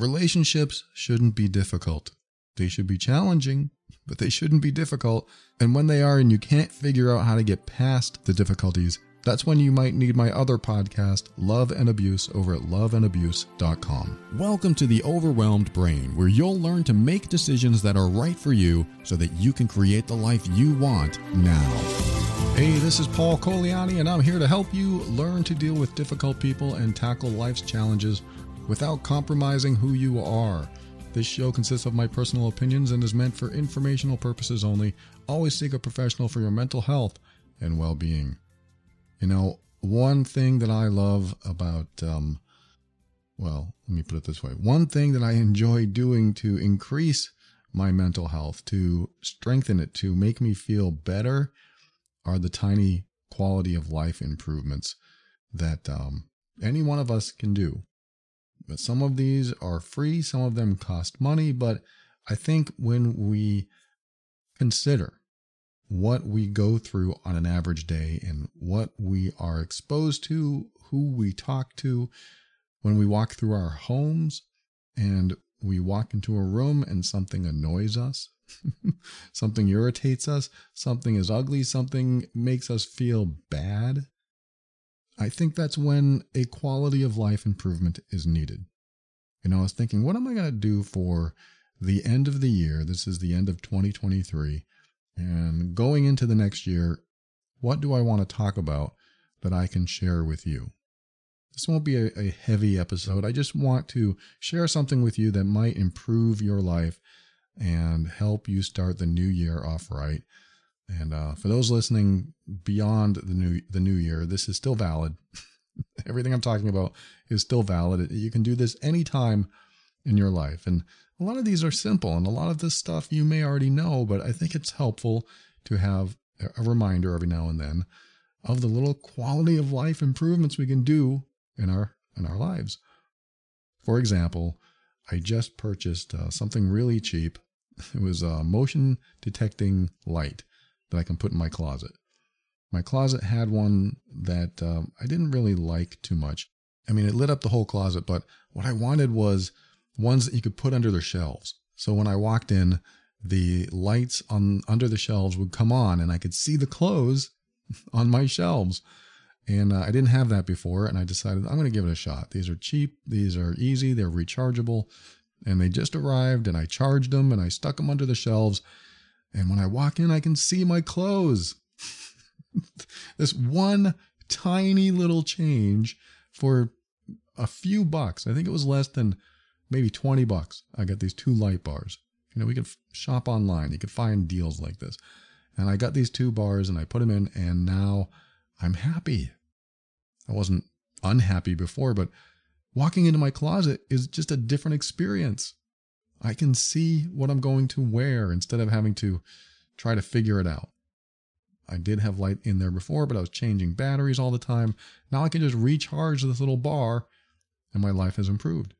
Relationships shouldn't be difficult. They should be challenging, but they shouldn't be difficult. And when they are and you can't figure out how to get past the difficulties, that's when you might need my other podcast, Love and Abuse, over at loveandabuse.com. Welcome to the Overwhelmed Brain, where you'll learn to make decisions that are right for you so that you can create the life you want now. Hey, this is Paul Colaianni, and I'm here to help you learn to deal with difficult people and tackle life's challenges without compromising who you are. This show consists of my personal opinions and is meant for informational purposes only. Always seek a professional for your mental health and well being. You know, one thing that I love about, um, well, let me put it this way one thing that I enjoy doing to increase my mental health, to strengthen it, to make me feel better, are the tiny quality of life improvements that um, any one of us can do. But some of these are free, some of them cost money. But I think when we consider what we go through on an average day and what we are exposed to, who we talk to, when we walk through our homes and we walk into a room and something annoys us, something irritates us, something is ugly, something makes us feel bad. I think that's when a quality of life improvement is needed. You know, I was thinking, what am I going to do for the end of the year? This is the end of 2023 and going into the next year, what do I want to talk about that I can share with you? This won't be a, a, heavy episode. I just want to share something with you that might improve your life and help you start the new year off right. And uh, for those listening beyond the new the new year, this is still valid. Everything I'm talking about is still valid. You can do this anytime in your life. And a lot of these are simple and a lot of this stuff you may already know, but I think it's helpful to have a reminder every now and then of the little quality of life improvements we can do in our in our lives. For example, I just purchased uh, something really cheap. It was a motion detecting light that I can put in my closet. My closet had one that um, I didn't really like too much. I mean, it lit up the whole closet, but what I wanted was ones that you could put under the shelves. So when I walked in, the lights on under the shelves would come on and I could see the clothes on my shelves. And uh, I didn't have that before, and I decided I'm going to give it a shot. These are cheap, these are easy, they're rechargeable, and they just arrived, and I charged them and I stuck them under the shelves. And when I walk in, I can see my clothes. this one tiny little change for a few bucks. I think it was less than maybe 20 bucks. I got these two light bars. You know, we could shop online. You could find deals like this. And I got these two bars and I put them in, and now I'm happy. I wasn't unhappy before, but walking into my closet is just a different experience. I can see what I'm going to wear instead of having to try to figure it out. I did have light in there before, but I was changing batteries all the time. Now I can just recharge this little bar and my life has improved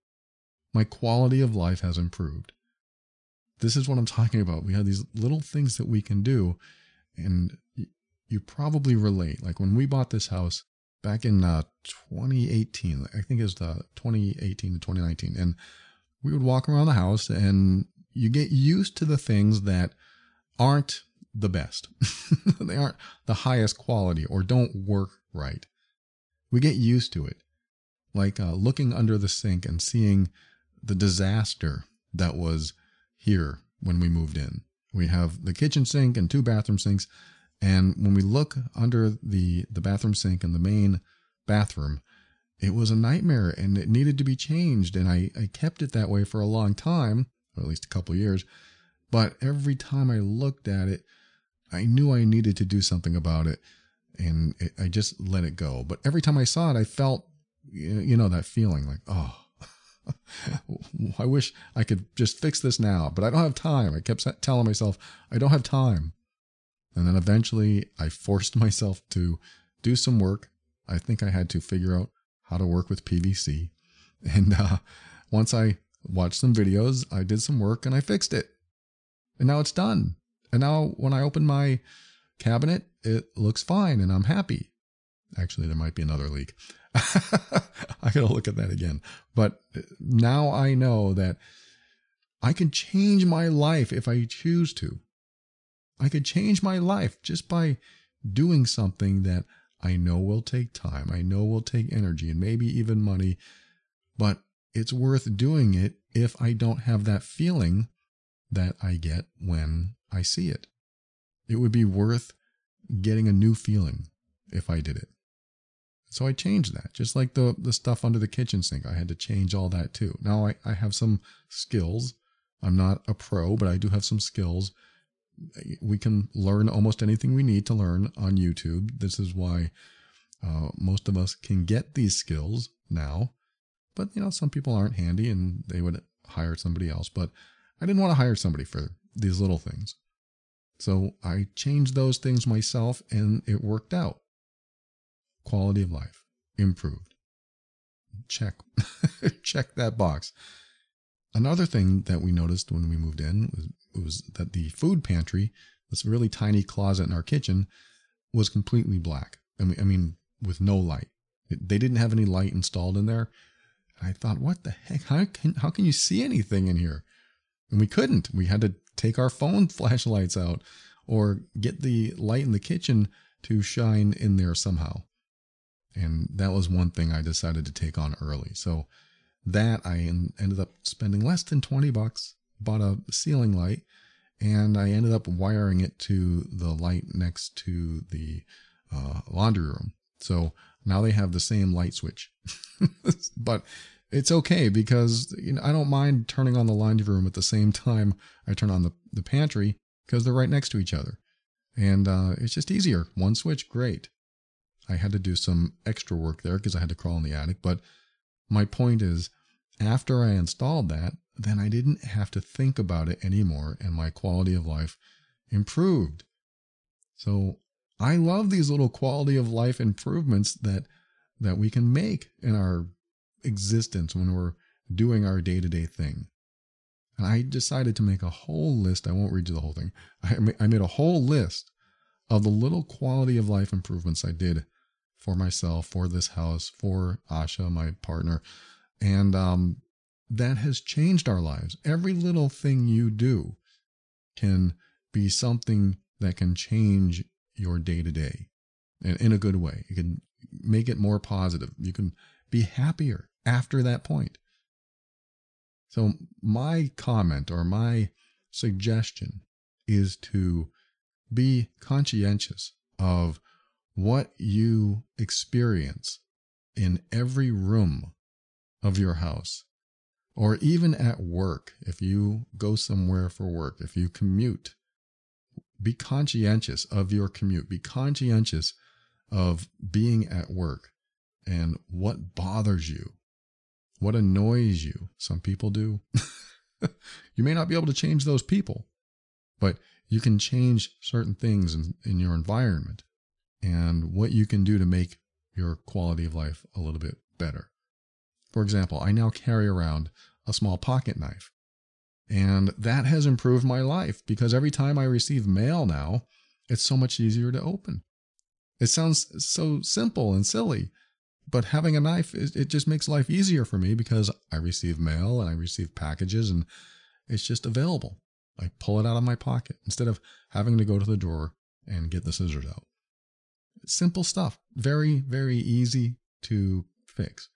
my quality of life has improved. This is what I'm talking about. We have these little things that we can do, and you probably relate. Like when we bought this house back in uh, 2018, I think it was the 2018 to 2019, and we would walk around the house and you get used to the things that aren't the best. they aren't the highest quality or don't work right. We get used to it. Like uh, looking under the sink and seeing the disaster that was here when we moved in. We have the kitchen sink and two bathroom sinks. And when we look under the, the bathroom sink in the main bathroom, it was a nightmare and it needed to be changed. And I, I kept it that way for a long time, or at least a couple years. But every time I looked at it, I knew I needed to do something about it. And it, I just let it go. But every time I saw it, I felt, you know, that feeling like, oh, I wish I could just fix this now, but I don't have time. I kept telling myself, I don't have time. And then eventually I forced myself to do some work. I think I had to figure out how to work with PVC. And uh, once I watched some videos, I did some work and I fixed it. And now it's done. And now when I open my cabinet, it looks fine and I'm happy. Actually, there might be another leak. I gotta look at that again. But now I know that I can change my life if I choose to. I could change my life just by doing something that I know will take time. I know will take energy and maybe even money, but it's worth doing it if I don't have that feeling that I get when I see it. It would be worth getting a new feeling if I did it. So I changed that, just like the, the stuff under the kitchen sink. I had to change all that too. Now I, I have some skills. I'm not a pro, but I do have some skills. We can learn almost anything we need to learn on YouTube. This is why uh, most of us can get these skills now. But, you know, some people aren't handy and they would hire somebody else. But I didn't want to hire somebody for these little things. So I changed those things myself and it worked out quality of life improved. Check. Check that box. Another thing that we noticed when we moved in was, was that the food pantry, this really tiny closet in our kitchen, was completely black. I mean, I mean with no light. They didn't have any light installed in there. I thought, what the heck? How can, how can you see anything in here? And we couldn't. We had to take our phone flashlights out or get the light in the kitchen to shine in there somehow. And that was one thing I decided to take on early. So that I ended up spending less than 20 bucks, bought a ceiling light, and I ended up wiring it to the light next to the uh, laundry room. So now they have the same light switch. but it's okay because you know I don't mind turning on the laundry room at the same time I turn on the, the pantry because they're right next to each other. And uh, it's just easier. One switch, great. I had to do some extra work there because I had to crawl in the attic. But my point is, after I installed that, then I didn't have to think about it anymore, and my quality of life improved. So I love these little quality of life improvements that that we can make in our existence when we're doing our day to day thing. And I decided to make a whole list. I won't read you the whole thing. I made a whole list of the little quality of life improvements I did for myself, for this house, for Asha, my partner. And um, that has changed our lives. Every little thing you do can be something that can change your day to day and in a good way. You can make it more positive. You can be happier after that point. So, my comment or my suggestion is to be conscientious of what you experience in every room of your house, or even at work, if you go somewhere for work, if you commute, be conscientious of your commute. Be conscientious of being at work and what bothers you, what annoys you. Some people do. you may not be able to change those people, but you can change certain things in, in your environment and what you can do to make your quality of life a little bit better. For example, I now carry around a small pocket knife. And that has improved my life because every time I receive mail now, it's so much easier to open. It sounds so simple and silly, but having a knife, it just makes life easier for me because I receive mail and I receive packages and it's just available. I pull it out of my pocket instead of having to go to the drawer and get the scissors out. Simple stuff. Very, very easy to fix.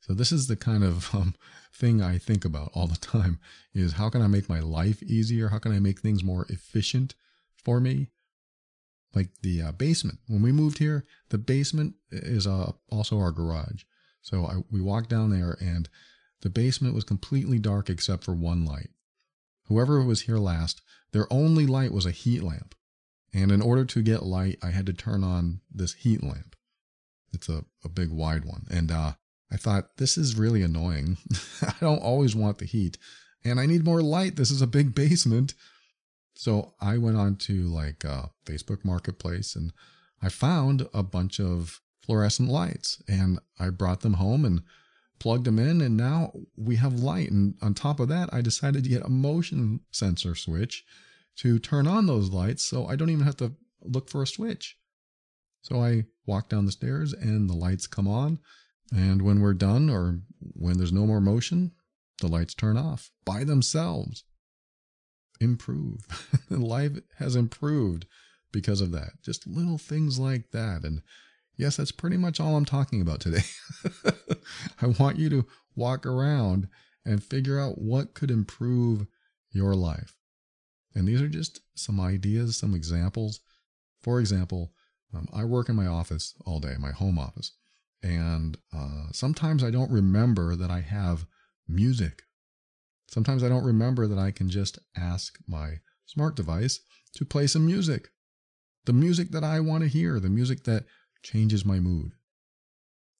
So this is the kind of um, thing I think about all the time is how can I make my life easier? How can I make things more efficient for me? Like the uh, basement. When we moved here, the basement is uh, also our garage. So I, we walked down there and the basement was completely dark except for one light. Whoever was here last, their only light was a heat lamp. And in order to get light, I had to turn on this heat lamp. It's a, a big wide one. And uh, I thought, this is really annoying. I don't always want the heat and I need more light. This is a big basement. So I went on to like uh, Facebook Marketplace and I found a bunch of fluorescent lights and I brought them home and plugged them in and now we have light. And on top of that, I decided to get a motion sensor switch to turn on those lights so I don't even have to look for a switch. So I walk down the stairs and the lights come on. And when we're done or when there's no more motion, the lights turn off by themselves. Improve. Life has improved because of that. Just little things like that. And yes, that's pretty much all I'm talking about today. I want you to walk around and figure out what could improve your life. And these are just some ideas, some examples. For example, um, I work in my office all day, my home office. And uh, sometimes I don't remember that I have music. Sometimes I don't remember that I can just ask my smart device to play some music. The music that I want to hear, the music that changes my mood.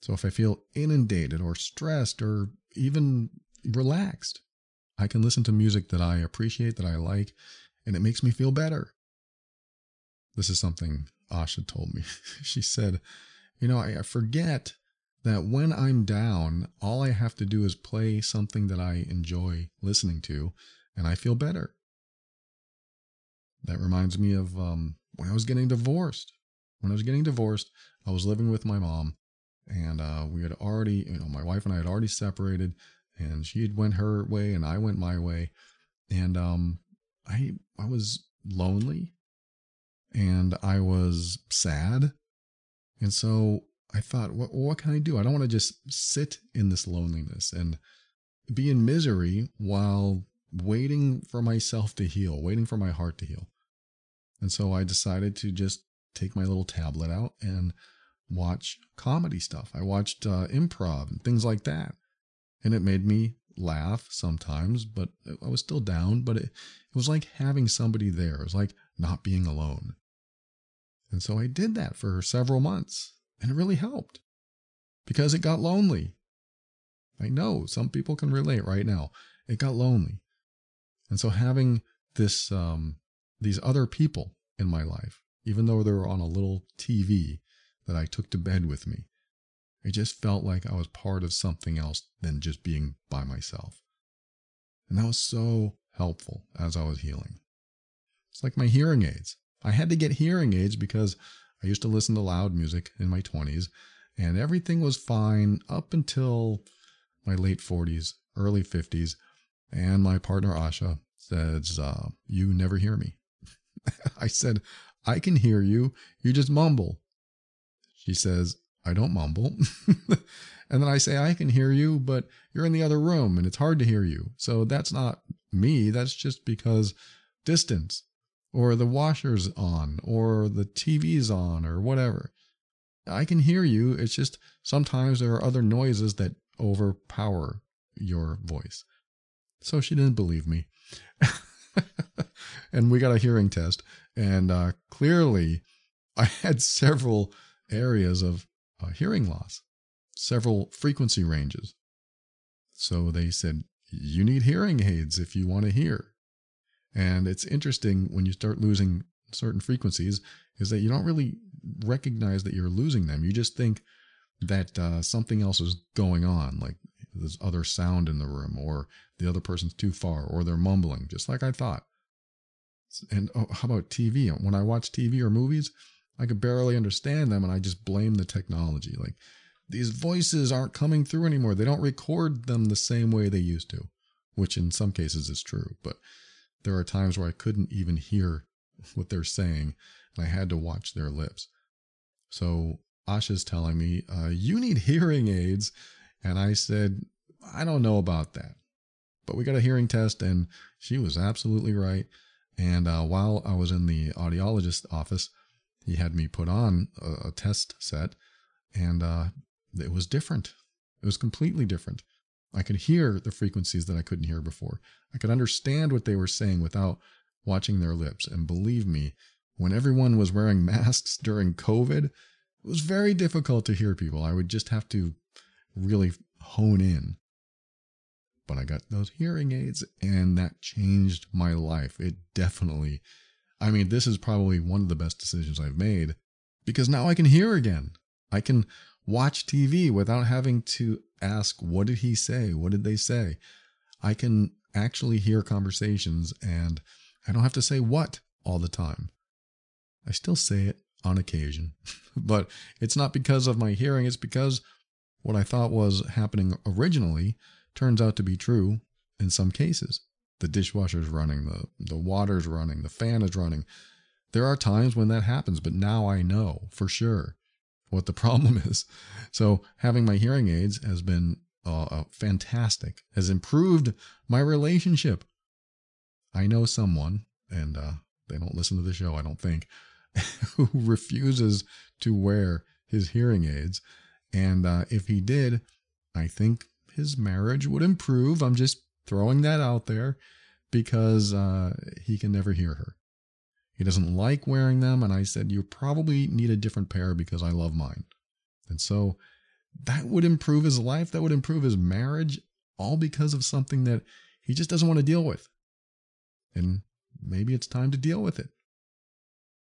So if I feel inundated or stressed or even relaxed, I can listen to music that I appreciate, that I like, and it makes me feel better. This is something Asha told me. she said, You know, I forget that when I'm down, all I have to do is play something that I enjoy listening to, and I feel better. That reminds me of um, when I was getting divorced. When I was getting divorced, I was living with my mom, and uh, we had already, you know, my wife and I had already separated, and she went her way, and I went my way, and um, I I was lonely, and I was sad, and so I thought, what, what can I do? I don't want to just sit in this loneliness and be in misery while waiting for myself to heal, waiting for my heart to heal. And so I decided to just take my little tablet out and watch comedy stuff. I watched uh, improv and things like that. And it made me laugh sometimes, but I was still down. But it, it was like having somebody there. It was like not being alone. And so I did that for several months. And it really helped because it got lonely. I know some people can relate right now. It got lonely. And so having this, um, these other people in my life, even though they were on a little TV that I took to bed with me, it just felt like I was part of something else than just being by myself. And that was so helpful as I was healing. It's like my hearing aids. I had to get hearing aids because I used to listen to loud music in my 20s, and everything was fine up until my late 40s, early 50s. And my partner Asha says, uh, You never hear me. I said, I can hear you. You just mumble. She says, I don't mumble. and then I say, I can hear you, but you're in the other room and it's hard to hear you. So that's not me. That's just because distance or the washer's on, or the TV's on, or whatever. I can hear you. It's just sometimes there are other noises that overpower your voice. So she didn't believe me. and we got a hearing test. And uh, clearly, I had several areas of uh, hearing loss, several frequency ranges. So they said, You need hearing aids if you want to hear. And it's interesting when you start losing certain frequencies is that you don't really recognize that you're losing them. You just think that uh, something else is going on, like there's other sound in the room, or the other person's too far, or they're mumbling, just like I thought. And oh, how about TV? When I watch TV or movies, I could barely understand them, and I just blame the technology. Like these voices aren't coming through anymore. They don't record them the same way they used to, which in some cases is true, but there are times where I couldn't even hear what they're saying, and I had to watch their lips. So Asha's telling me, uh, You need hearing aids. And I said, I don't know about that. But we got a hearing test, and she was absolutely right. And uh, while I was in the audiologist office, he had me put on a, a test set, and uh, it was different. It was completely different. I could hear the frequencies that I couldn't hear before. I could understand what they were saying without watching their lips. And believe me, when everyone was wearing masks during COVID, it was very difficult to hear people. I would just have to really hone in. But I got those hearing aids and that changed my life. It definitely, I mean, this is probably one of the best decisions I've made because now I can hear again. I can watch TV without having to ask, what did he say? What did they say? I can actually hear conversations and I don't have to say what all the time. I still say it on occasion, but it's not because of my hearing. It's because what I thought was happening originally turns out to be true in some cases. The dishwasher's running, the, the water's running, the fan is running. There are times when that happens, but now I know for sure what the problem is. So having my hearing aids has been uh, uh, fantastic, has improved my relationship. I know someone, and uh, they don't listen to the show, I don't think, who refuses to wear his hearing aids. And uh, if he did, I think his marriage would improve. I'm just throwing that out there because uh, he can never hear her. He doesn't like wearing them. And I said, You probably need a different pair because I love mine. And so that would improve his life. That would improve his marriage, all because of something that he just doesn't want to deal with. And maybe it's time to deal with it.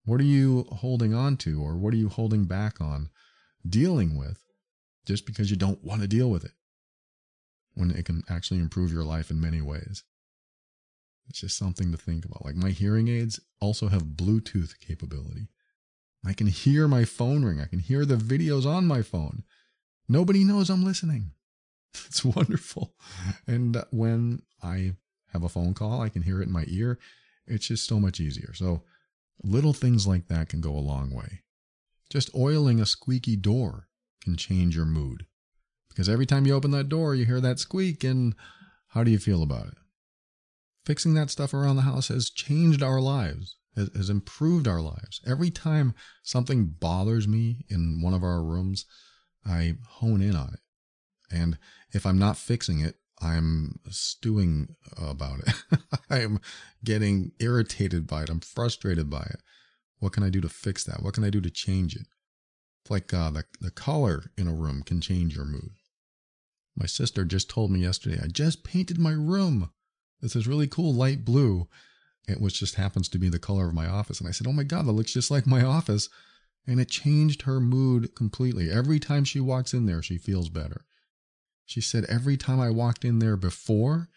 What are you holding on to, or what are you holding back on dealing with just because you don't want to deal with it when it can actually improve your life in many ways? It's just something to think about. Like my hearing aids also have Bluetooth capability. I can hear my phone ring. I can hear the videos on my phone. Nobody knows I'm listening. It's wonderful. And when I have a phone call, I can hear it in my ear. It's just so much easier. So little things like that can go a long way. Just oiling a squeaky door can change your mood. Because every time you open that door, you hear that squeak, and how do you feel about it? Fixing that stuff around the house has changed our lives, has, improved our lives. Every time something bothers me in one of our rooms, I hone in on it. And if I'm not fixing it, I'm stewing about it. I'm getting irritated by it. I'm frustrated by it. What can I do to fix that? What can I do to change it? It's like uh, the, the color in a room can change your mood. My sister just told me yesterday, I just painted my room. This is really cool light blue, which just happens to be the color of my office. And I said, Oh my God, that looks just like my office. And it changed her mood completely. Every time she walks in there, she feels better. She said, Every time I walked in there before,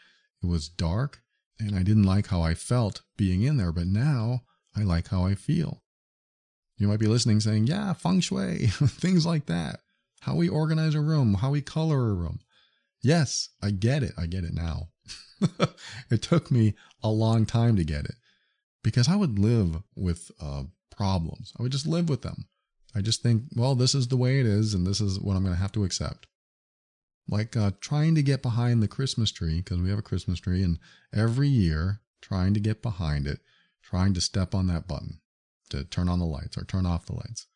it was dark and I didn't like how I felt being in there, but now I like how I feel. You might be listening saying, Yeah, feng shui, things like that. How we organize a room, how we color a room. Yes, I get it. I get it now. it took me a long time to get it because I would live with uh, problems. I would just live with them. I just think, well, this is the way it is, and this is what I'm going to have to accept like uh, trying to get behind the Christmas tree because we have a Christmas tree, and every year trying to get behind it, trying to step on that button to turn on the lights or turn off the lights.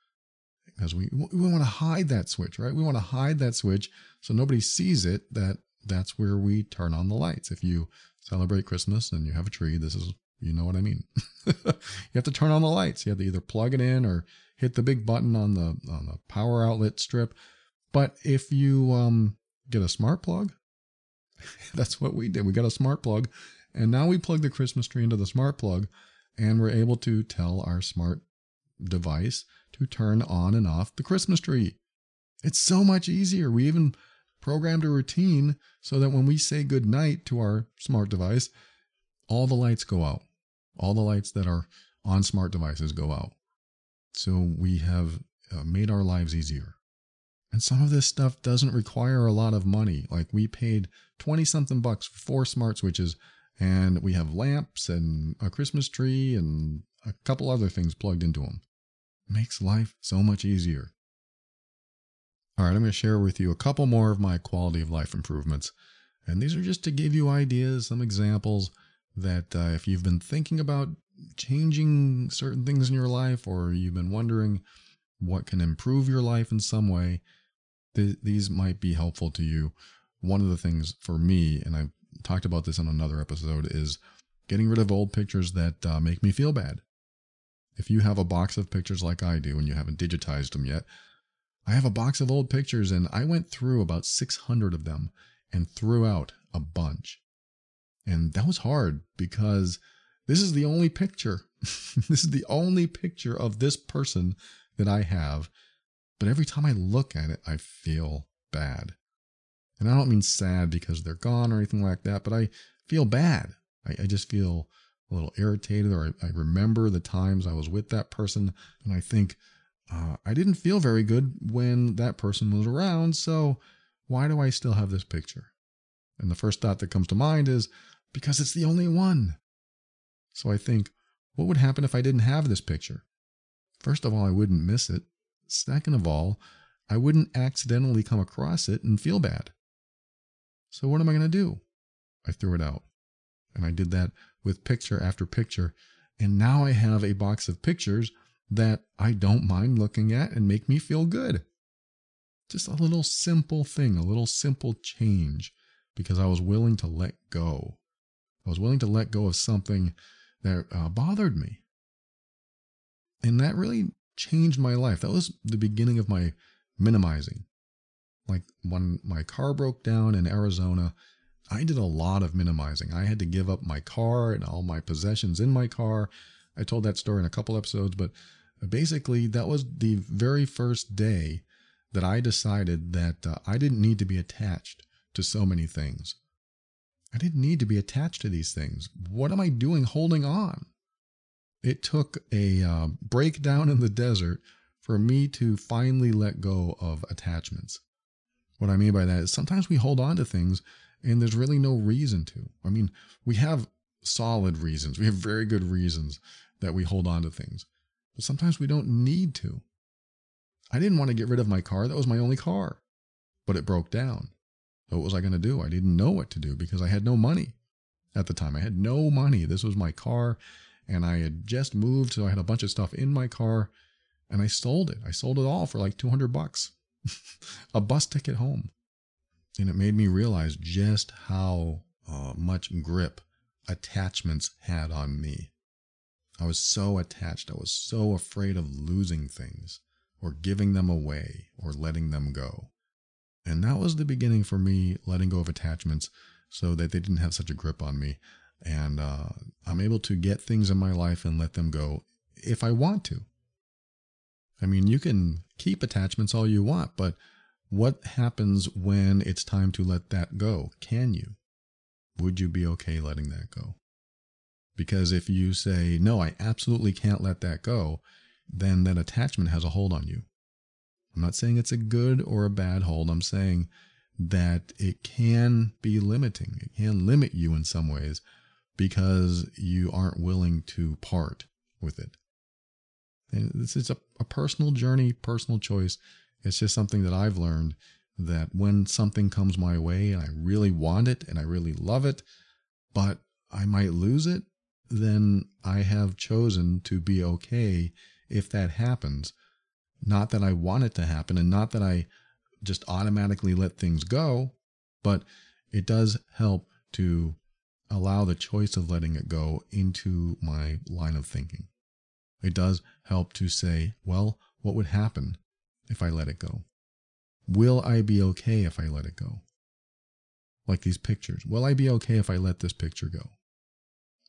Because we we want to hide that switch, right? We want to hide that switch so nobody sees it. That that's where we turn on the lights. If you celebrate Christmas and you have a tree, this is you know what I mean. you have to turn on the lights. You have to either plug it in or hit the big button on the on the power outlet strip. But if you um, get a smart plug. That's what we did. We got a smart plug, and now we plug the Christmas tree into the smart plug, and we're able to tell our smart device to turn on and off the Christmas tree. It's so much easier. We even programmed a routine so that when we say good night to our smart device, all the lights go out. All the lights that are on smart devices go out. So we have uh, made our lives easier. And some of this stuff doesn't require a lot of money. Like we paid 20 something bucks for four smart switches, and we have lamps and a Christmas tree and a couple other things plugged into them. makes life so much easier. All right, I'm going to share with you a couple more of my quality of life improvements. And these are just to give you ideas, some examples that uh, if you've been thinking about changing certain things in your life or you've been wondering what can improve your life in some way, th- these might be helpful to you. One of the things for me, and I talked about this in another episode, is getting rid of old pictures that uh, make me feel bad. If you have a box of pictures like I do and you haven't digitized them yet, I have a box of old pictures and I went through about 600 of them and threw out a bunch. And that was hard because this is the only picture. this is the only picture of this person that I have. But every time I look at it, I feel bad. And I don't mean sad because they're gone or anything like that, but I feel bad. I, I just feel a little irritated, or I, I, remember the times I was with that person, and I think uh, I didn't feel very good when that person was around. So why do I still have this picture? And the first thought that comes to mind is because it's the only one. So I think, what would happen if I didn't have this picture? First of all, I wouldn't miss it. Second of all, I wouldn't accidentally come across it and feel bad. So what am I going to do? I threw it out. And I did that with picture after picture. And now I have a box of pictures that I don't mind looking at and make me feel good. Just a little simple thing, a little simple change because I was willing to let go. I was willing to let go of something that uh, bothered me. And that really changed my life. That was the beginning of my minimizing. Like when my car broke down in Arizona, I did a lot of minimizing. I had to give up my car and all my possessions in my car. I told that story in a couple episodes, but basically, that was the very first day that I decided that uh, I didn't need to be attached to so many things. I didn't need to be attached to these things. What am I doing holding on? It took a uh, breakdown in the desert for me to finally let go of attachments. What I mean by that is sometimes we hold on to things and there's really no reason to. I mean, we have solid reasons, we have very good reasons that we hold on to things, but sometimes we don't need to. I didn't want to get rid of my car, that was my only car, but it broke down. So what was I going to do? I didn't know what to do because I had no money at the time. I had no money. This was my car, and I had just moved, so I had a bunch of stuff in my car, and I sold it. I sold it all for like 200 bucks. a bus ticket home. And it made me realize just how uh, much grip attachments had on me. I was so attached. I was so afraid of losing things or giving them away or letting them go. And that was the beginning for me letting go of attachments so that they didn't have such a grip on me. And uh, I'm able to get things in my life and let them go if I want to. I mean, you can keep attachments all you want, but what happens when it's time to let that go? Can you? Would you be okay letting that go? Because if you say, no, I absolutely can't let that go, then that attachment has a hold on you. I'm not saying it's a good or a bad hold. I'm saying that it can be limiting. It can limit you in some ways because you aren't willing to part with it. And this is a, a personal journey, personal choice. It's just something that I've learned that when something comes my way and I really want it and I really love it, but I might lose it, then I have chosen to be okay if that happens. Not that I want it to happen and not that I just automatically let things go, but it does help to allow the choice of letting it go into my line of thinking. It does help to say, well, what would happen if I let it go? Will I be okay if I let it go? Like these pictures. Will I be okay if I let this picture go?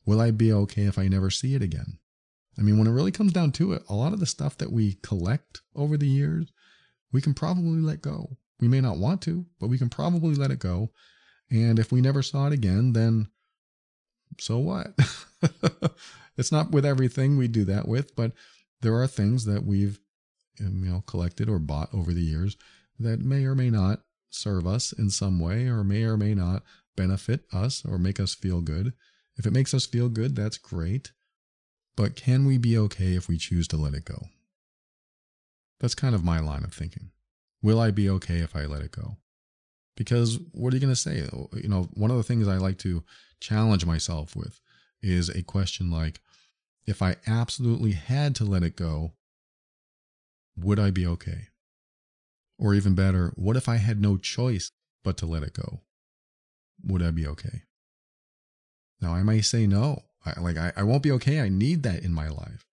Will I be okay if I never see it again? I mean, when it really comes down to it, a lot of the stuff that we collect over the years, we can probably let go. We may not want to, but we can probably let it go. And if we never saw it again, then so what? it's not with everything we do that with, but there are things that we've um, you know collected or bought over the years that may or may not serve us in some way or may or may not benefit us or make us feel good. If it makes us feel good, that's great. But can we be okay if we choose to let it go? That's kind of my line of thinking. Will I be okay if I let it go? Because what are you going to say? You know, one of the things I like to challenge myself with is a question like if I absolutely had to let it go, would I be okay? Or even better, what if I had no choice but to let it go? Would I be okay? Now, I may say no. I, like, I, I won't be okay. I need that in my life.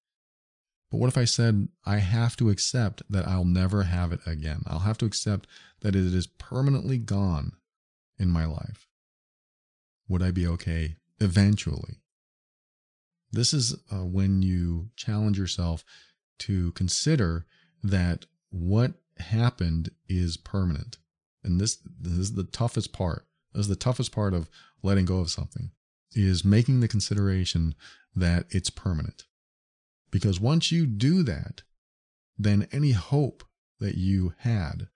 But what if I said, I have to accept that I'll never have it again? I'll have to accept that it is permanently gone in my life. Would I be okay eventually? This is uh, when you challenge yourself to consider that what happened is permanent. And this, this is the toughest part. This is the toughest part of letting go of something is making the consideration that it's permanent. Because once you do that, then any hope that you had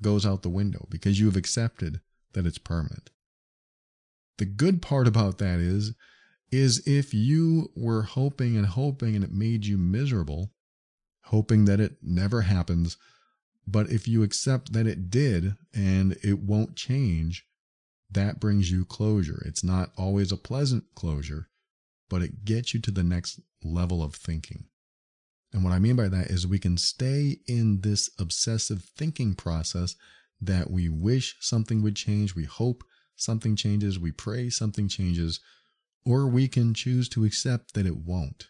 goes out the window because you have accepted that it's permanent. The good part about that is is if you were hoping and hoping and it made you miserable, hoping that it never happens, but if you accept that it did and it won't change, that brings you closure. It's not always a pleasant closure, but it gets you to the next level of thinking. And what I mean by that is we can stay in this obsessive thinking process that we wish something would change, we hope something changes, we pray something changes, or we can choose to accept that it won't.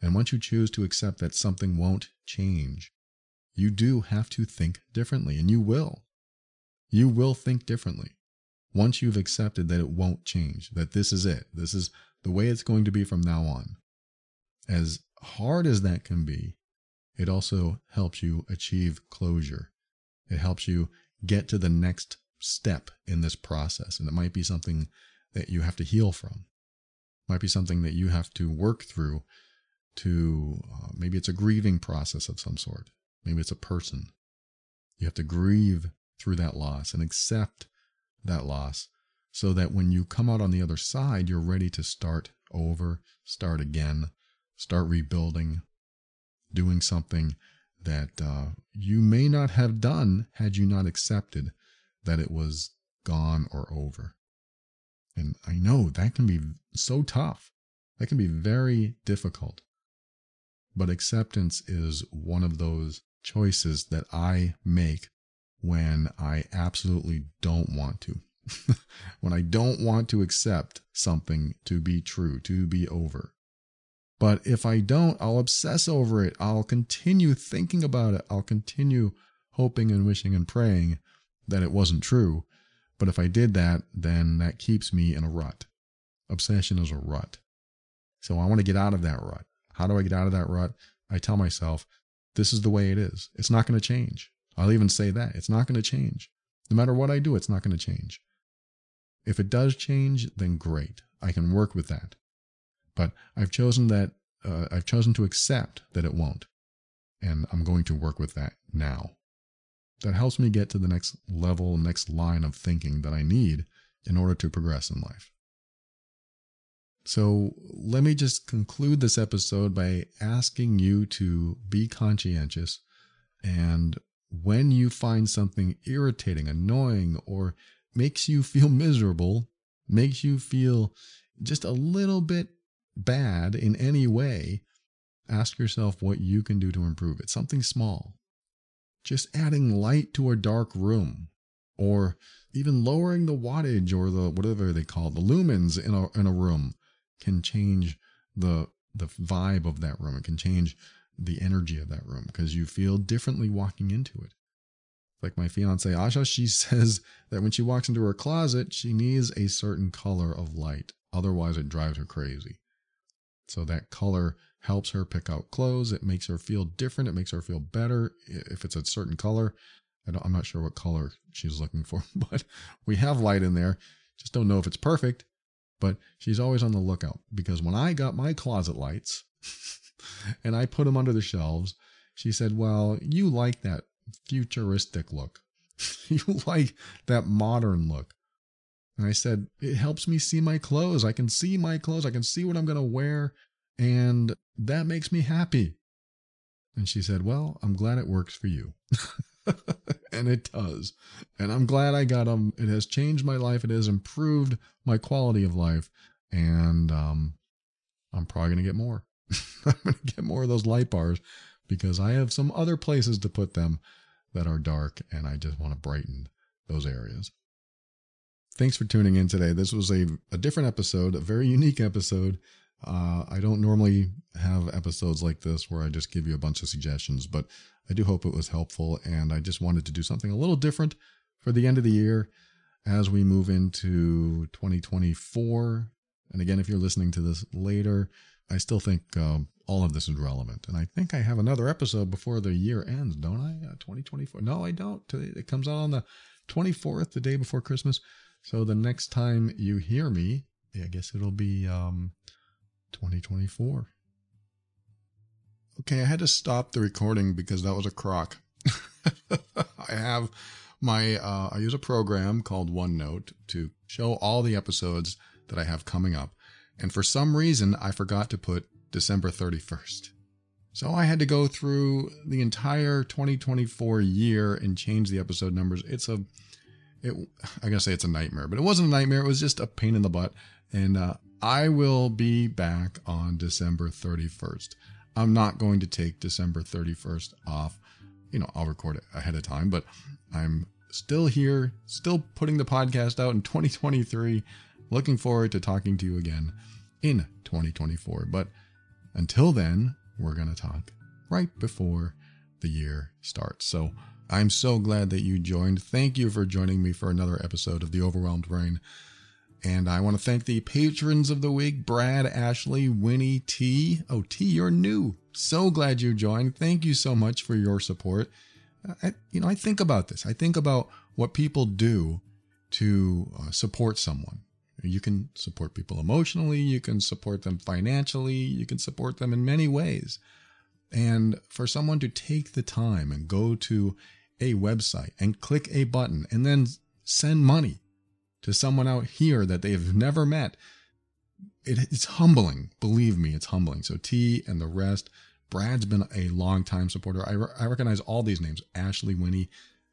And once you choose to accept that something won't change, you do have to think differently, and you will. You will think differently once you've accepted that it won't change, that this is it, this is the way it's going to be from now on. As hard as that can be, it also helps you achieve closure. It helps you get to the next step in this process. And it might be something that you have to heal from. It might be something that you have to work through to uh, maybe it's a grieving process of some sort. Maybe it's a person. You have to grieve through that loss and accept that loss so that when you come out on the other side, you're ready to start over, start again, start rebuilding, doing something that uh, you may not have done had you not accepted that it was gone or over. And I know that can be so tough. That can be very difficult. But acceptance is one of those choices that I make when I absolutely don't want to. when I don't want to accept something to be true, to be over. But if I don't, I'll obsess over it. I'll continue thinking about it. I'll continue hoping and wishing and praying that it wasn't true. But if I did that, then that keeps me in a rut. Obsession is a rut. So I want to get out of that rut. How do I get out of that rut? I tell myself, this is the way it is. It's not going to change. I'll even say that. It's not going to change. No matter what I do, it's not going to change. If it does change, then great. I can work with that. But I've chosen that, uh, I've chosen to accept that it won't. And I'm going to work with that now. That helps me get to the next level, next line of thinking that I need in order to progress in life. So let me just conclude this episode by asking you to be conscientious and when you find something irritating, annoying, or makes you feel miserable, makes you feel just a little bit bad in any way, ask yourself what you can do to improve it. Something small. Just adding light to a dark room, or even lowering the wattage or the whatever they call the lumens in a, in a room can change the the vibe of that room. It can change the energy of that room because you feel differently walking into it. Like my fiance Asha, she says that when she walks into her closet, she needs a certain color of light. Otherwise, it drives her crazy. So that color helps her pick out clothes. It makes her feel different. It makes her feel better if it's a certain color. I am not sure what color she's looking for, but we have light in there. Just don't know if it's perfect. But she's always on the lookout because when I got my closet lights and I put them under the shelves, she said, Well, you like that futuristic look. you like that modern look. And I said, It helps me see my clothes. I can see my clothes. I can see what I'm going to wear. And that makes me happy. And she said, Well, I'm glad it works for you. and it does. And I'm glad I got them. It has changed my life. It has improved my quality of life. And um, I'm probably going to get more. I'm going to get more of those light bars because I have some other places to put them that are dark and I just want to brighten those areas. Thanks for tuning in today. This was a, a different episode, a very unique episode. Uh, I don't normally have episodes like this where I just give you a bunch of suggestions, but I do hope it was helpful. And I just wanted to do something a little different for the end of the year as we move into 2024. And again, if you're listening to this later, I still think um, all of this is relevant. And I think I have another episode before the year ends, don't I? Uh, 2024. No, I don't. It comes out on the 24th, the day before Christmas. So the next time you hear me, I guess it'll be um, 2024. Okay, I had to stop the recording because that was a crock. I have my uh, I use a program called OneNote to show all the episodes that I have coming up, and for some reason I forgot to put December 31st. So I had to go through the entire 2024 year and change the episode numbers. It's a it I gotta say it's a nightmare, but it wasn't a nightmare. It was just a pain in the butt. And uh, I will be back on December 31st. I'm not going to take December 31st off. You know, I'll record it ahead of time, but I'm still here, still putting the podcast out in 2023. Looking forward to talking to you again in 2024. But until then, we're going to talk right before the year starts. So I'm so glad that you joined. Thank you for joining me for another episode of The Overwhelmed Brain. And I want to thank the patrons of the week Brad, Ashley, Winnie, T. Oh, T, you're new. So glad you joined. Thank you so much for your support. I, you know, I think about this. I think about what people do to uh, support someone. You can support people emotionally, you can support them financially, you can support them in many ways. And for someone to take the time and go to a website and click a button and then send money to someone out here that they've never met. It, it's humbling. Believe me, it's humbling. So T and the rest, Brad's been a long time supporter. I, re- I recognize all these names Ashley, Winnie,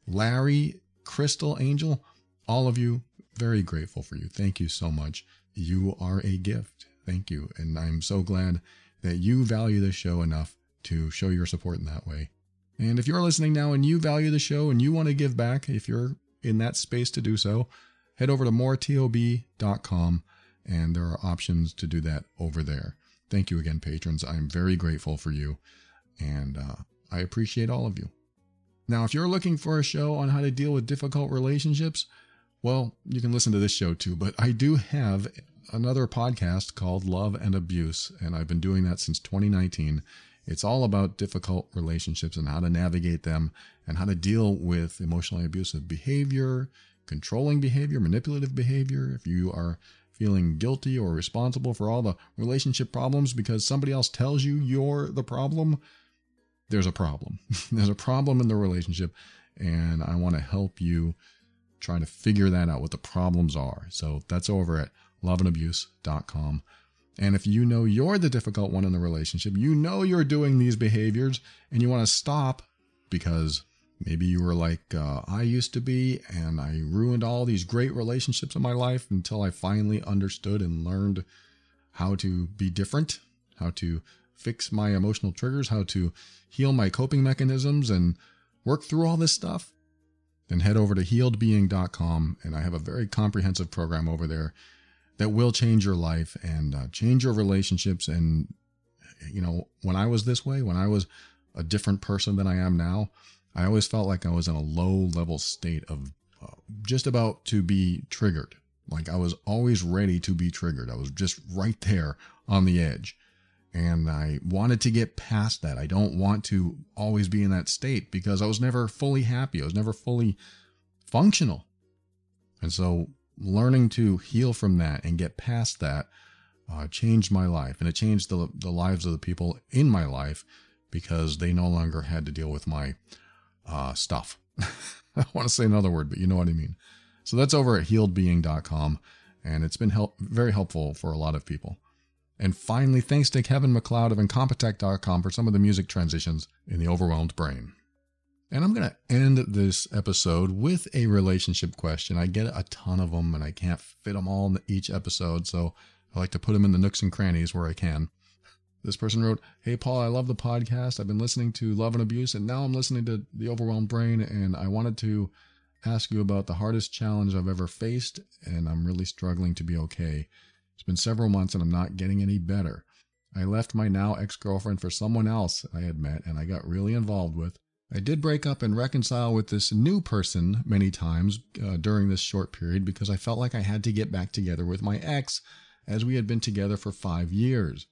Larry, Crystal, Angel, all of you. Very grateful for you. Thank you so much. You are a gift. Thank you. And I'm so glad that you value this show enough to show your support in that way. And if you're listening now and you value the show and you want to give back, if you're in that space to do so, head over to moretob.com and there are options to do that over there. Thank you again, patrons. I'm very grateful for you and uh, I appreciate all of you. Now, if you're looking for a show on how to deal with difficult relationships, well, you can listen to this show too, but I do have another podcast called Love and Abuse, and I've been doing that since 2019. It's all about difficult relationships and how to navigate them and how to deal with emotionally abusive behavior, controlling behavior, manipulative behavior, if you are feeling guilty or responsible for all the relationship problems because somebody else tells you you're the problem, there's a problem. there's a problem in the relationship, and I want to help you try to figure that out, what the problems are. So that's over at loveandabuse.com. And if you know you're the difficult one in the relationship, you know you're doing these behaviors and you want to stop because Maybe you were like uh, I used to be, and I ruined all these great relationships in my life until I finally understood and learned how to be different, how to fix my emotional triggers, how to heal my coping mechanisms, and work through all this stuff. Then head over to healedbeing.com, and I have a very comprehensive program over there that will change your life and uh, change your relationships. And, you know, when I was this way, when I was a different person than I am now, I always felt like I was in a low level state of uh, just about to be triggered. Like I was always ready to be triggered. I was just right there on the edge. And I wanted to get past that. I don't want to always be in that state because I was never fully happy. I was never fully functional. And so learning to heal from that and get past that uh, changed my life. And it changed the, the lives of the people in my life because they no longer had to deal with my uh, stuff. I want to say another word, but you know what I mean. So that's over at healedbeing.com, and it's been help, very helpful for a lot of people. And finally, thanks to Kevin MacLeod of Incompetech.com for some of the music transitions in the overwhelmed brain. And I'm going to end this episode with a relationship question. I get a ton of them, and I can't fit them all in each episode, so I like to put them in the nooks and crannies where I can. This person wrote, Hey, Paul, I love the podcast. I've been listening to Love and Abuse, and now I'm listening to The Overwhelmed Brain, and I wanted to ask you about the hardest challenge I've ever faced, and I'm really struggling to be okay. It's been several months and I'm not getting any better. I left my now ex girlfriend for someone else I had met and I got really involved with. I did break up and reconcile with this new person many times uh, during this short period because I felt like I had to get back together with my ex as we had been together for five years.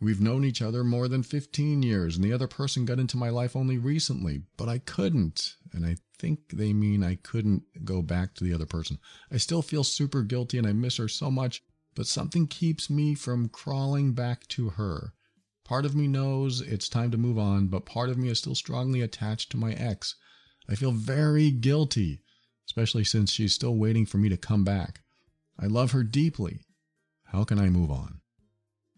We've known each other more than 15 years, and the other person got into my life only recently, but I couldn't. And I think they mean I couldn't go back to the other person. I still feel super guilty and I miss her so much, but something keeps me from crawling back to her. Part of me knows it's time to move on, but part of me is still strongly attached to my ex. I feel very guilty, especially since she's still waiting for me to come back. I love her deeply. How can I move on?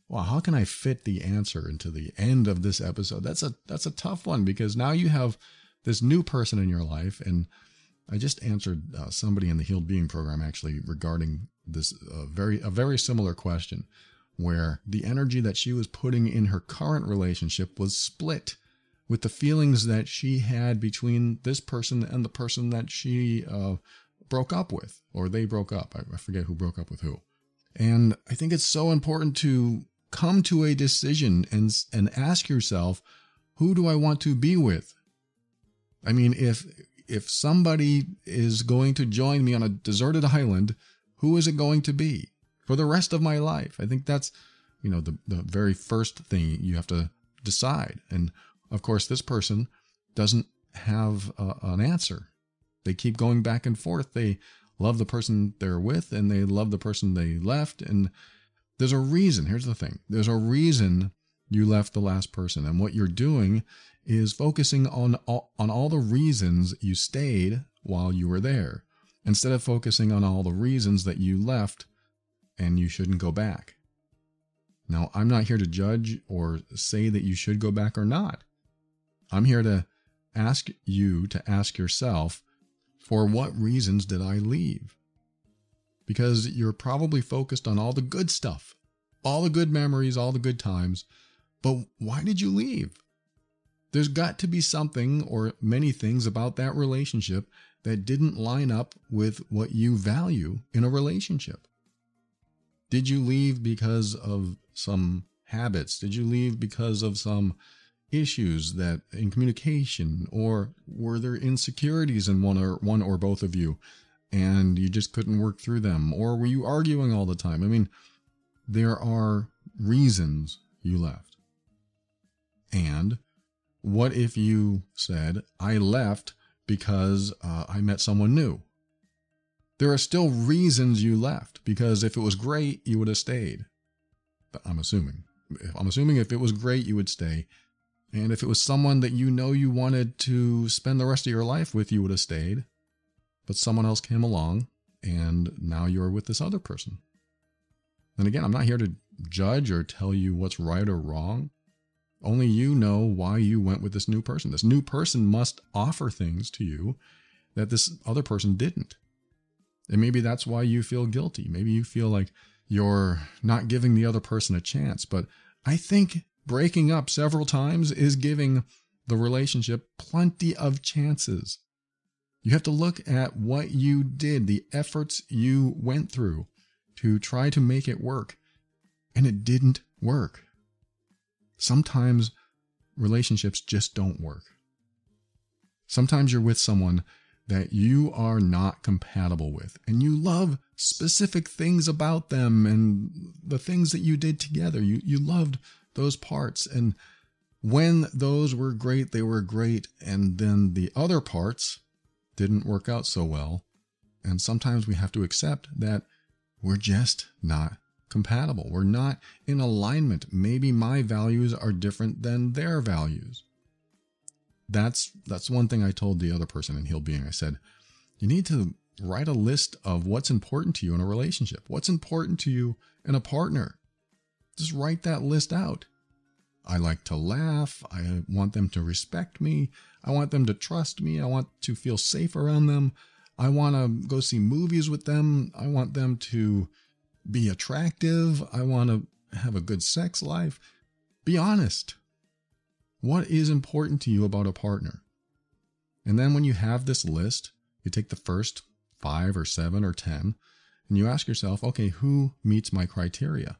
Well, how can I fit the answer into the end of this episode? That's a that's a tough one because now you have this new person in your life, and I just answered uh, somebody in the Healed Being program actually regarding this uh, very a very similar question, where the energy that she was putting in her current relationship was split with the feelings that she had between this person and the person that she uh, broke up with, or they broke up. I, I forget who broke up with who. And I think it's so important to come to a decision and and ask yourself, who do I want to be with? I mean, if if somebody is going to join me on a deserted island, who is it going to be for the rest of my life? I think that's, you know, the, the very first thing you have to decide. And of course, this person doesn't have a, an answer. They keep going back and forth. They love the person they're with and they love the person they left. And there's a reason. Here's the thing there's a reason you left the last person. And what you're doing is focusing on all, on all the reasons you stayed while you were there instead of focusing on all the reasons that you left and you shouldn't go back. Now, I'm not here to judge or say that you should go back or not. I'm here to ask you to ask yourself, for what reasons did I leave? because you're probably focused on all the good stuff, all the good memories, all the good times. But why did you leave? There's got to be something or many things about that relationship that didn't line up with what you value in a relationship. Did you leave because of some habits? Did you leave because of some issues that in communication or were there insecurities in one or one or both of you and you just couldn't work through them? Or were you arguing all the time? I mean, there are reasons you left. And what if you said, I left because uh, I met someone new? There are still reasons you left because if it was great, you would have stayed. But I'm assuming. I'm assuming if it was great, you would stay. And if it was someone that you know you wanted to spend the rest of your life with, you would have stayed but someone else came along and now you're with this other person. And again, I'm not here to judge or tell you what's right or wrong. Only you know why you went with this new person. This new person must offer things to you that this other person didn't. And maybe that's why you feel guilty. Maybe you feel like you're not giving the other person a chance. But I think breaking up several times is giving the relationship plenty of chances. You have to look at what you did, the efforts you went through to try to make it work, and it didn't work. Sometimes relationships just don't work. Sometimes you're with someone that you are not compatible with, and you love specific things about them and the things that you did together. You, you loved those parts. And when those were great, they were great. And then the other parts, didn't work out so well. And sometimes we have to accept that we're just not compatible. We're not in alignment. Maybe my values are different than their values. That's that's one thing I told the other person in Healed Being. I said, you need to write a list of what's important to you in a relationship. What's important to you in a partner? Just write that list out. I like to laugh. I want them to respect me. I want them to trust me. I want to feel safe around them. I want to go see movies with them. I want them to be attractive. I want to have a good sex life. Be honest. What is important to you about a partner? And then when you have this list, you take the first five or seven or 10, and you ask yourself, okay, who meets my criteria?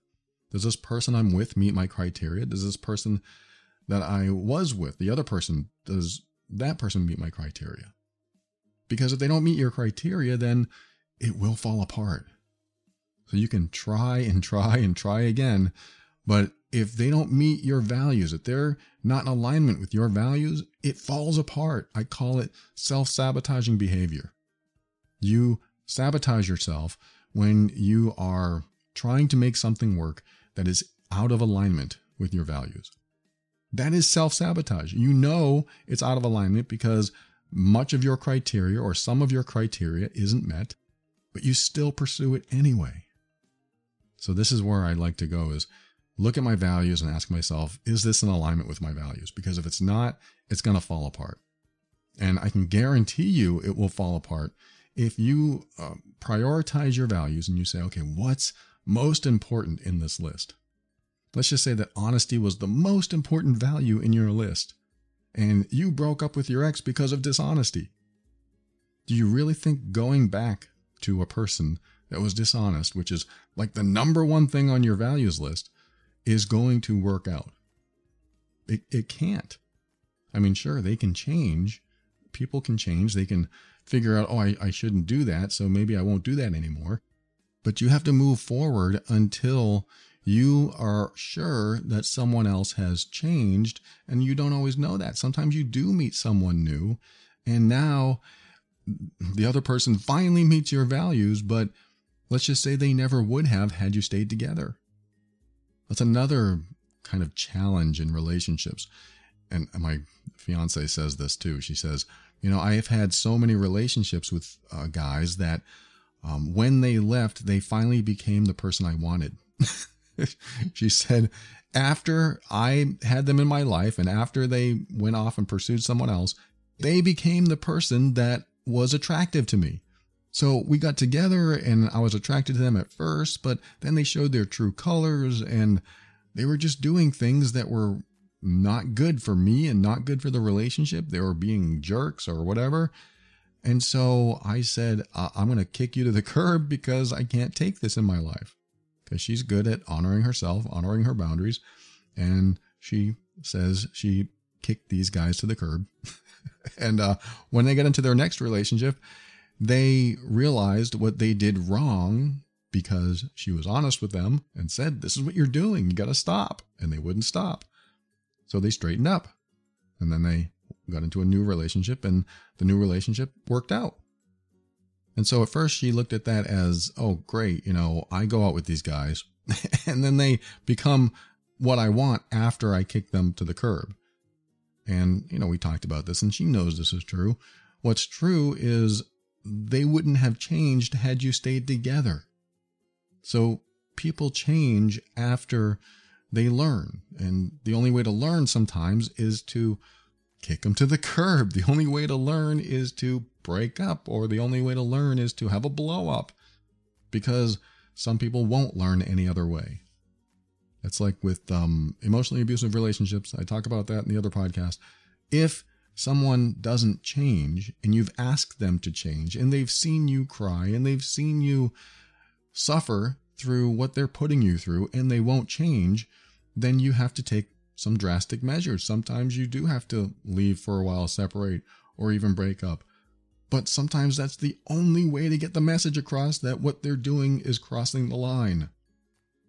Does this person I'm with meet my criteria? Does this person that I was with, the other person, does that person meet my criteria? Because if they don't meet your criteria, then it will fall apart. So you can try and try and try again. But if they don't meet your values, if they're not in alignment with your values, it falls apart. I call it self sabotaging behavior. You sabotage yourself when you are trying to make something work that is out of alignment with your values. That is self sabotage. You know it's out of alignment because much of your criteria or some of your criteria isn't met, but you still pursue it anyway. So this is where I'd like to go is look at my values and ask myself, is this in alignment with my values? Because if it's not, it's going to fall apart. And I can guarantee you it will fall apart if you uh, prioritize your values and you say, okay, what's most important in this list? Let's just say that honesty was the most important value in your list, and you broke up with your ex because of dishonesty. Do you really think going back to a person that was dishonest, which is like the number one thing on your values list, is going to work out? It, it can't. I mean, sure, they can change. People can change. They can figure out, oh, I, I shouldn't do that, so maybe I won't do that anymore. But you have to move forward until you are sure that someone else has changed and you don't always know that. Sometimes you do meet someone new and now the other person finally meets your values, but let's just say they never would have had you stayed together. That's another kind of challenge in relationships. And my fiance says this too. She says, you know, I have had so many relationships with uh, guys that um, when they left, they finally became the person I wanted. she said, after I had them in my life and after they went off and pursued someone else, they became the person that was attractive to me. So we got together and I was attracted to them at first, but then they showed their true colors and they were just doing things that were not good for me and not good for the relationship. They were being jerks or whatever. And so I said, I'm going to kick you to the curb because I can't take this in my life. Because she's good at honoring herself, honoring her boundaries. And she says she kicked these guys to the curb. and uh, when they get into their next relationship, they realized what they did wrong because she was honest with them and said, This is what you're doing. You got to stop. And they wouldn't stop. So they straightened up and then they got into a new relationship and the new relationship worked out. And so at first she looked at that as, oh, great, you know, I go out with these guys and then they become what I want after I kick them to the curb. And, you know, we talked about this and she knows this is true. What's true is they wouldn't have changed had you stayed together. So people change after they learn. And the only way to learn sometimes is to kick them to the curb. The only way to learn is to break up, or the only way to learn is to have a blow up because some people won't learn any other way. It's like with um, emotionally abusive relationships. I talk about that in the other podcast. If someone doesn't change and you've asked them to change and they've seen you cry and they've seen you suffer through what they're putting you through and they won't change, then you have to take some drastic measures. Sometimes you do have to leave for a while, separate, or even break up. But sometimes that's the only way to get the message across that what they're doing is crossing the line.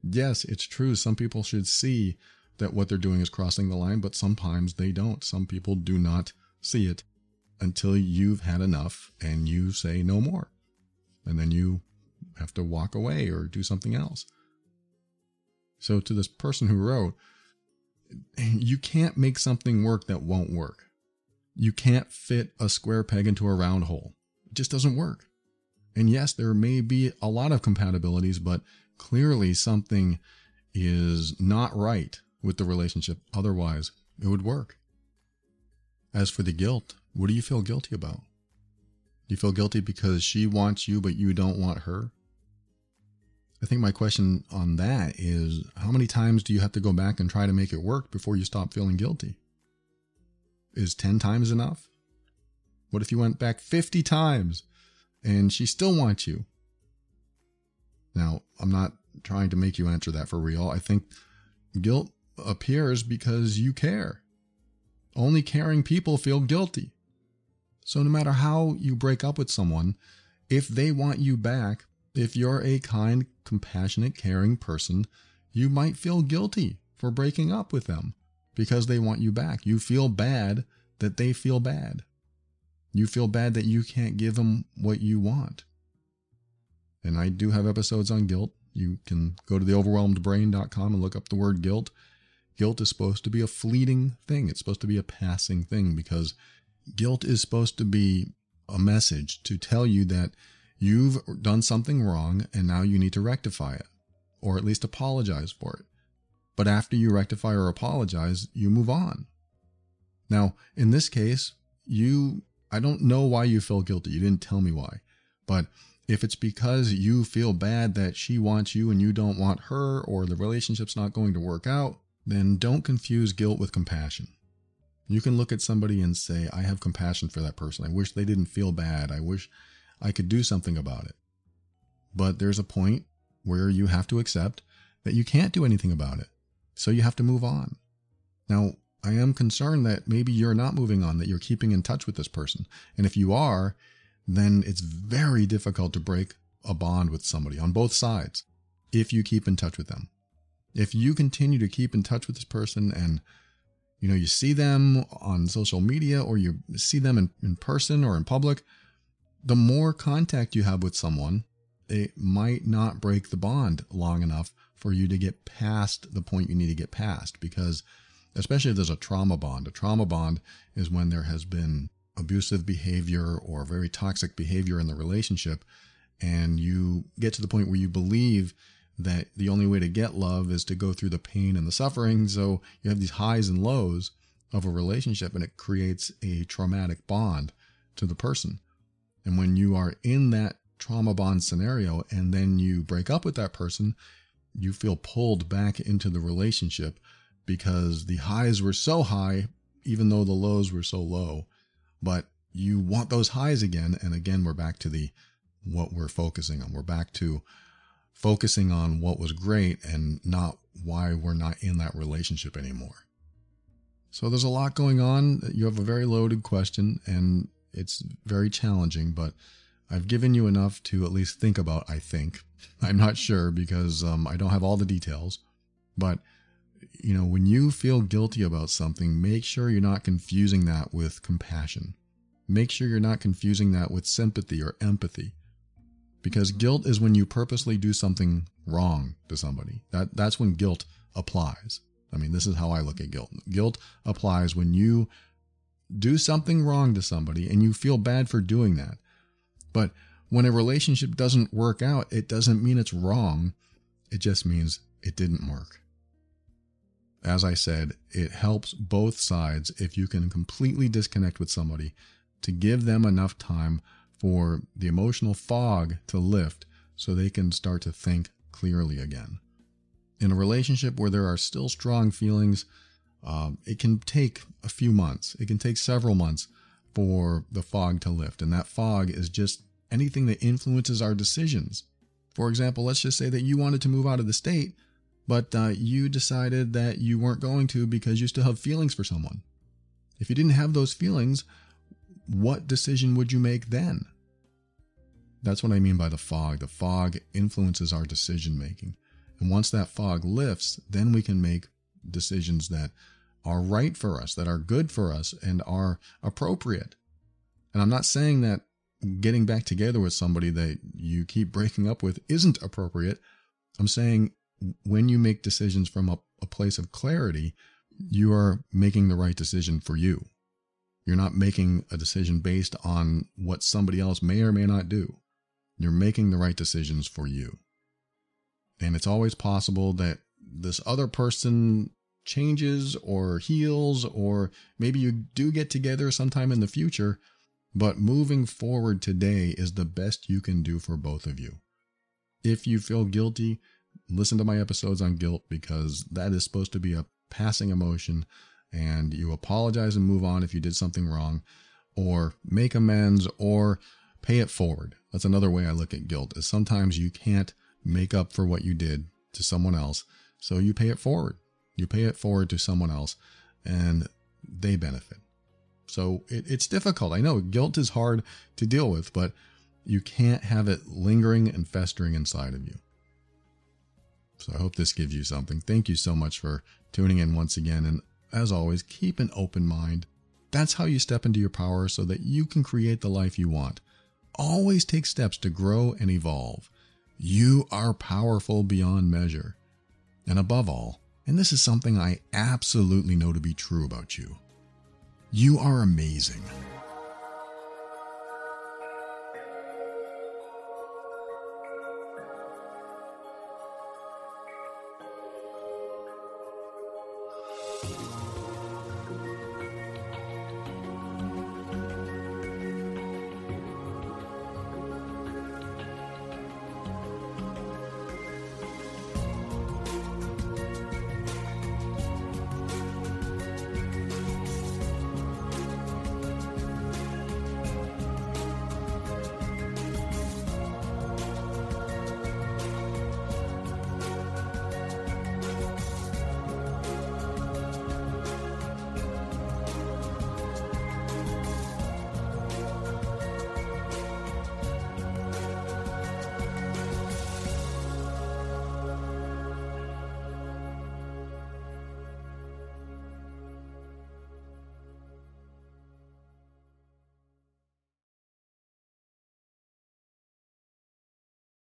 Yes, it's true. Some people should see that what they're doing is crossing the line, but sometimes they don't. Some people do not see it until you've had enough and you say no more. And then you have to walk away or do something else. So, to this person who wrote, you can't make something work that won't work. You can't fit a square peg into a round hole. It just doesn't work. And yes, there may be a lot of compatibilities, but clearly something is not right with the relationship. Otherwise, it would work. As for the guilt, what do you feel guilty about? Do you feel guilty because she wants you, but you don't want her? I think my question on that is how many times do you have to go back and try to make it work before you stop feeling guilty? Is 10 times enough? What if you went back 50 times and she still wants you? Now, I'm not trying to make you answer that for real. I think guilt appears because you care. Only caring people feel guilty. So, no matter how you break up with someone, if they want you back, if you're a kind, compassionate, caring person, you might feel guilty for breaking up with them because they want you back. You feel bad that they feel bad. You feel bad that you can't give them what you want. And I do have episodes on guilt. You can go to theoverwhelmedbrain.com and look up the word guilt. Guilt is supposed to be a fleeting thing. It's supposed to be a passing thing because guilt is supposed to be a message to tell you that you've done something wrong and now you need to rectify it or at least apologize for it. But after you rectify or apologize, you move on. Now, in this case, you, I don't know why you feel guilty. You didn't tell me why. But if it's because you feel bad that she wants you and you don't want her, or the relationship's not going to work out, then don't confuse guilt with compassion. You can look at somebody and say, I have compassion for that person. I wish they didn't feel bad. I wish I could do something about it. But there's a point where you have to accept that you can't do anything about it. So you have to move on. Now, I am concerned that maybe you're not moving on, that you're keeping in touch with this person. And if you are, then it's very difficult to break a bond with somebody on both sides if you keep in touch with them. If you continue to keep in touch with this person and you know you see them on social media or you see them in, in person or in public, the more contact you have with someone, it might not break the bond long enough for you to get past the point you need to get past because especially if there's a trauma bond. A trauma bond is when there has been abusive behavior or very toxic behavior in the relationship and you get to the point where you believe that the only way to get love is to go through the pain and the suffering. So you have these highs and lows of a relationship and it creates a traumatic bond to the person. And when you are in that trauma bond scenario and then you break up with that person, you feel pulled back into the relationship because the highs were so high, even though the lows were so low. But you want those highs again. And again, we're back to the what we're focusing on. We're back to focusing on what was great and not why we're not in that relationship anymore. So there's a lot going on. You have a very loaded question and it's very challenging, but I've given you enough to at least think about, I think. I'm not sure because um, I don't have all the details. But, you know, when you feel guilty about something, make sure you're not confusing that with compassion. Make sure you're not confusing that with sympathy or empathy. Because guilt is when you purposely do something wrong to somebody. That, that's when guilt applies. I mean, this is how I look at guilt. Guilt applies when you do something wrong to somebody and you feel bad for doing that. But when a relationship doesn't work out, it doesn't mean it's wrong. It just means it didn't work. As I said, it helps both sides if you can completely disconnect with somebody to give them enough time for the emotional fog to lift so they can start to think clearly again. In a relationship where there are still strong feelings, um, it can take a few months. It can take several months for the fog to lift. And that fog is just anything that influences our decisions. For example, let's just say that you wanted to move out of the state, but uh, you decided that you weren't going to because you still have feelings for someone. If you didn't have those feelings, what decision would you make then? That's what I mean by the fog. The fog influences our decision making. And once that fog lifts, then we can make decisions that are right for us, that are good for us, and are appropriate. And I'm not saying that getting back together with somebody that you keep breaking up with isn't appropriate. I'm saying when you make decisions from a, a place of clarity, you are making the right decision for you. You're not making a decision based on what somebody else may or may not do. You're making the right decisions for you. And it's always possible that this other person changes or heals, or maybe you do get together sometime in the future. But moving forward today is the best you can do for both of you. If you feel guilty, listen to my episodes on guilt because that is supposed to be a passing emotion and you apologize and move on if you did something wrong or make amends or pay it forward. That's another way I look at guilt is sometimes you can't make up for what you did to someone else. So you pay it forward. You pay it forward to someone else and they benefit. So it, it's difficult. I know guilt is hard to deal with, but you can't have it lingering and festering inside of you. So I hope this gives you something. Thank you so much for tuning in once again. And as always, keep an open mind. That's how you step into your power so that you can create the life you want. Always take steps to grow and evolve. You are powerful beyond measure. And above all, and this is something I absolutely know to be true about you, you are amazing.